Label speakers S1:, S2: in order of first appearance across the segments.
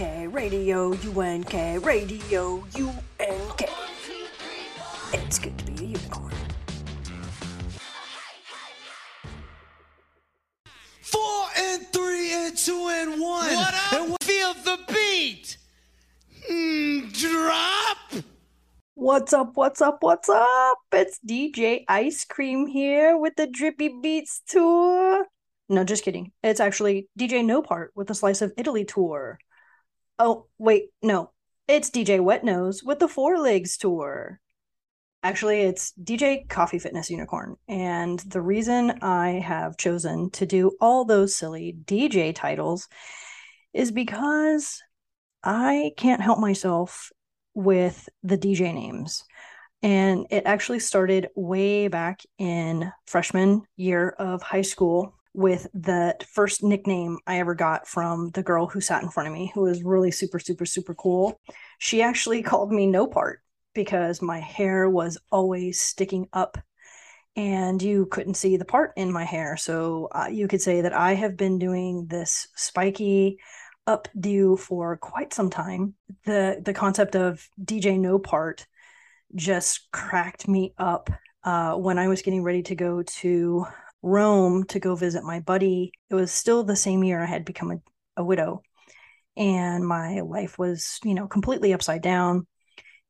S1: K Radio UNK Radio UNK. It's good to be a unicorn.
S2: Four and three and two and one.
S3: What up?
S2: And feel the beat. Mm, drop.
S1: What's up? What's up? What's up? It's DJ Ice Cream here with the Drippy Beats tour. No, just kidding. It's actually DJ No Part with the Slice of Italy tour. Oh, wait, no. It's DJ Wet Nose with the Four Legs tour. Actually, it's DJ Coffee Fitness Unicorn. And the reason I have chosen to do all those silly DJ titles is because I can't help myself with the DJ names. And it actually started way back in freshman year of high school with the first nickname I ever got from the girl who sat in front of me, who was really super, super, super cool. She actually called me No Part because my hair was always sticking up and you couldn't see the part in my hair. So uh, you could say that I have been doing this spiky updo for quite some time. The the concept of DJ No Part just cracked me up uh, when I was getting ready to go to Rome to go visit my buddy. It was still the same year I had become a, a widow, and my life was, you know, completely upside down.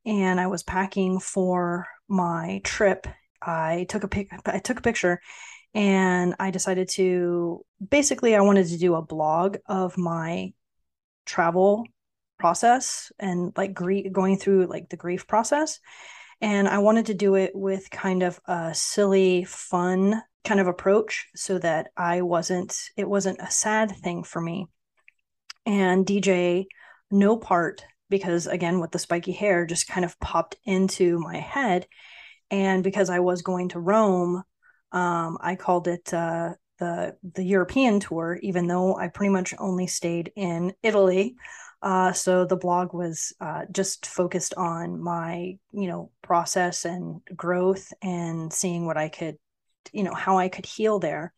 S1: And I was packing for my trip. I took a pic. I took a picture, and I decided to basically I wanted to do a blog of my travel process and like grief going through like the grief process and i wanted to do it with kind of a silly fun kind of approach so that i wasn't it wasn't a sad thing for me. And dj no part because again with the spiky hair just kind of popped into my head. And because i was going to rome um, i called it uh, the the european tour even though i pretty much only stayed in italy. Uh, so the blog was uh, just focused on my, you know, process and growth and seeing what I could, you know, how I could heal there.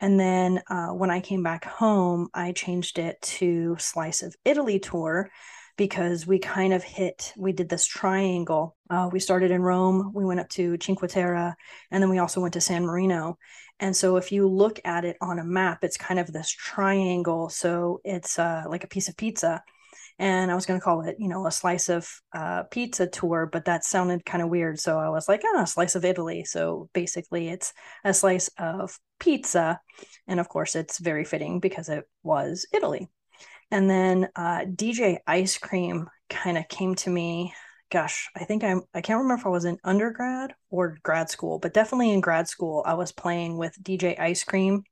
S1: And then uh, when I came back home, I changed it to Slice of Italy tour because we kind of hit, we did this triangle. Uh, we started in Rome, we went up to Cinque Terre, and then we also went to San Marino. And so if you look at it on a map, it's kind of this triangle. So it's uh, like a piece of pizza. And I was going to call it, you know, a slice of uh, pizza tour, but that sounded kind of weird. So I was like, ah, a slice of Italy. So basically, it's a slice of pizza. And of course, it's very fitting because it was Italy. And then uh, DJ Ice Cream kind of came to me gosh, I think I'm I can't remember if I was in undergrad or grad school, but definitely in grad school I was playing with DJ Ice Cream.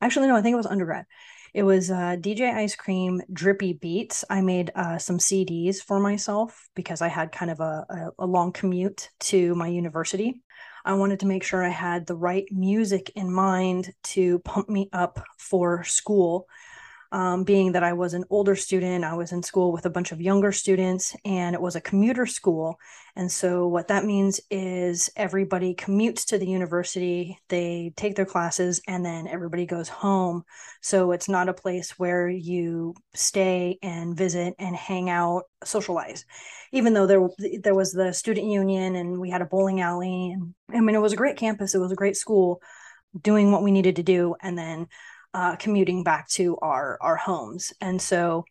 S1: Actually, no, I think it was undergrad. It was uh, DJ Ice Cream Drippy Beats. I made uh, some CDs for myself because I had kind of a, a, a long commute to my university. I wanted to make sure I had the right music in mind to pump me up for school um, being that I was an older student, I was in school with a bunch of younger students, and it was a commuter school. And so, what that means is everybody commutes to the university, they take their classes, and then everybody goes home. So, it's not a place where you stay and visit and hang out, socialize. Even though there, there was the student union and we had a bowling alley, and I mean, it was a great campus, it was a great school doing what we needed to do. And then uh, commuting back to our our homes. And so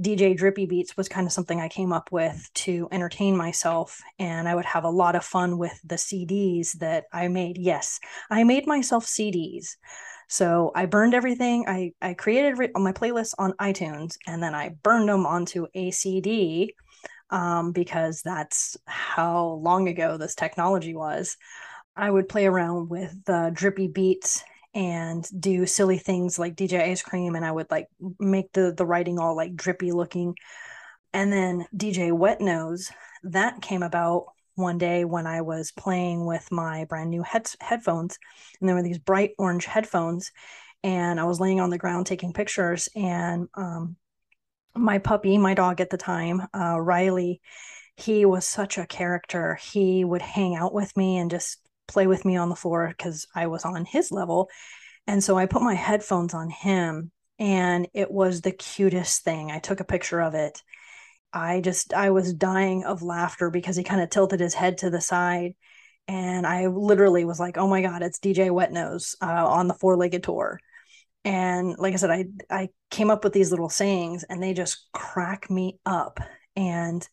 S1: DJ Drippy Beats was kind of something I came up with to entertain myself. And I would have a lot of fun with the CDs that I made. Yes, I made myself CDs. So I burned everything. I, I created on my playlist on iTunes and then I burned them onto a CD um, because that's how long ago this technology was. I would play around with the drippy beats and do silly things like DJ Ice Cream, and I would like make the the writing all like drippy looking. And then DJ Wet Nose that came about one day when I was playing with my brand new head- headphones, and there were these bright orange headphones, and I was laying on the ground taking pictures, and um, my puppy, my dog at the time, uh, Riley, he was such a character. He would hang out with me and just play with me on the floor because I was on his level. And so I put my headphones on him, and it was the cutest thing. I took a picture of it. I just, I was dying of laughter because he kind of tilted his head to the side. And I literally was like, oh my God, it's DJ Wet Nose uh, on the four legged tour and like i said i i came up with these little sayings and they just crack me up and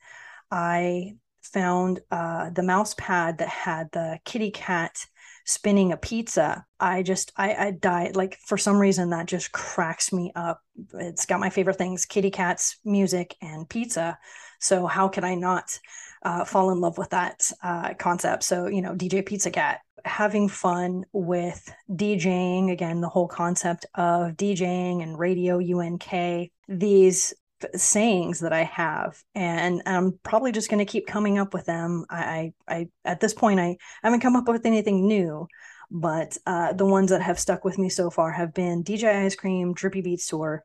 S1: i found uh, the mouse pad that had the kitty cat spinning a pizza. I just i i died like for some reason that just cracks me up. It's got my favorite things kitty cats music and pizza. So how could i not uh, fall in love with that uh, concept? So you know dj pizza cat having fun with DJing, again, the whole concept of DJing and radio UNK, these sayings that I have, and I'm probably just going to keep coming up with them. I, I, I, at this point, I haven't come up with anything new, but uh, the ones that have stuck with me so far have been DJ Ice Cream, Drippy Beats Tour,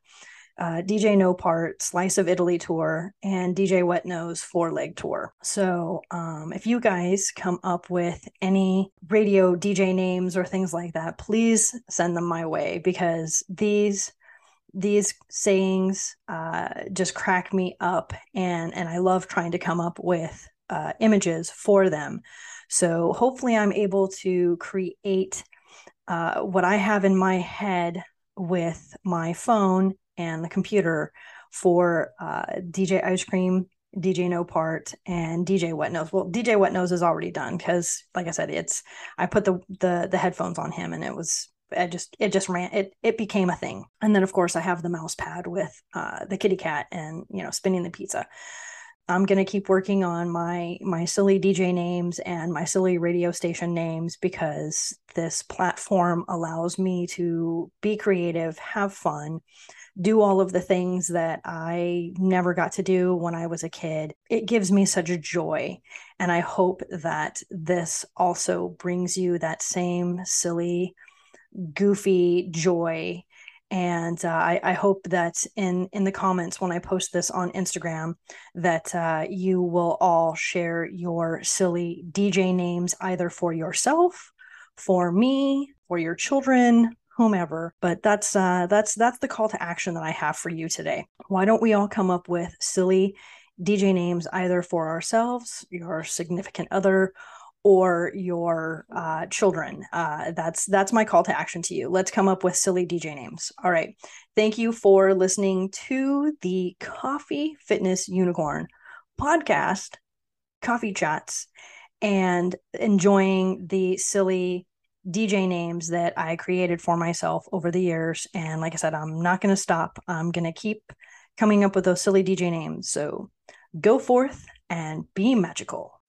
S1: uh, DJ No Part, Slice of Italy tour, and DJ Wet Nose four leg tour. So um, if you guys come up with any radio DJ names or things like that, please send them my way because these these sayings uh, just crack me up and and I love trying to come up with uh, images for them. So hopefully I'm able to create uh, what I have in my head with my phone and the computer for uh, DJ Ice Cream, DJ No Part, and DJ Wet Nose. Well, DJ Wet Nose is already done because, like I said, it's I put the the the headphones on him and it was I just it just ran it it became a thing. And then of course I have the mouse pad with uh, the kitty cat and you know spinning the pizza. I'm going to keep working on my my silly DJ names and my silly radio station names because this platform allows me to be creative, have fun, do all of the things that I never got to do when I was a kid. It gives me such a joy. And I hope that this also brings you that same silly, goofy joy. And uh, I, I, hope that in in the comments when I post this on Instagram, that uh, you will all share your silly DJ names either for yourself, for me, for your children, whomever but that's uh that's that's the call to action that i have for you today why don't we all come up with silly dj names either for ourselves your significant other or your uh, children uh, that's that's my call to action to you let's come up with silly dj names all right thank you for listening to the coffee fitness unicorn podcast coffee chats and enjoying the silly DJ names that I created for myself over the years. And like I said, I'm not going to stop. I'm going to keep coming up with those silly DJ names. So go forth and be magical.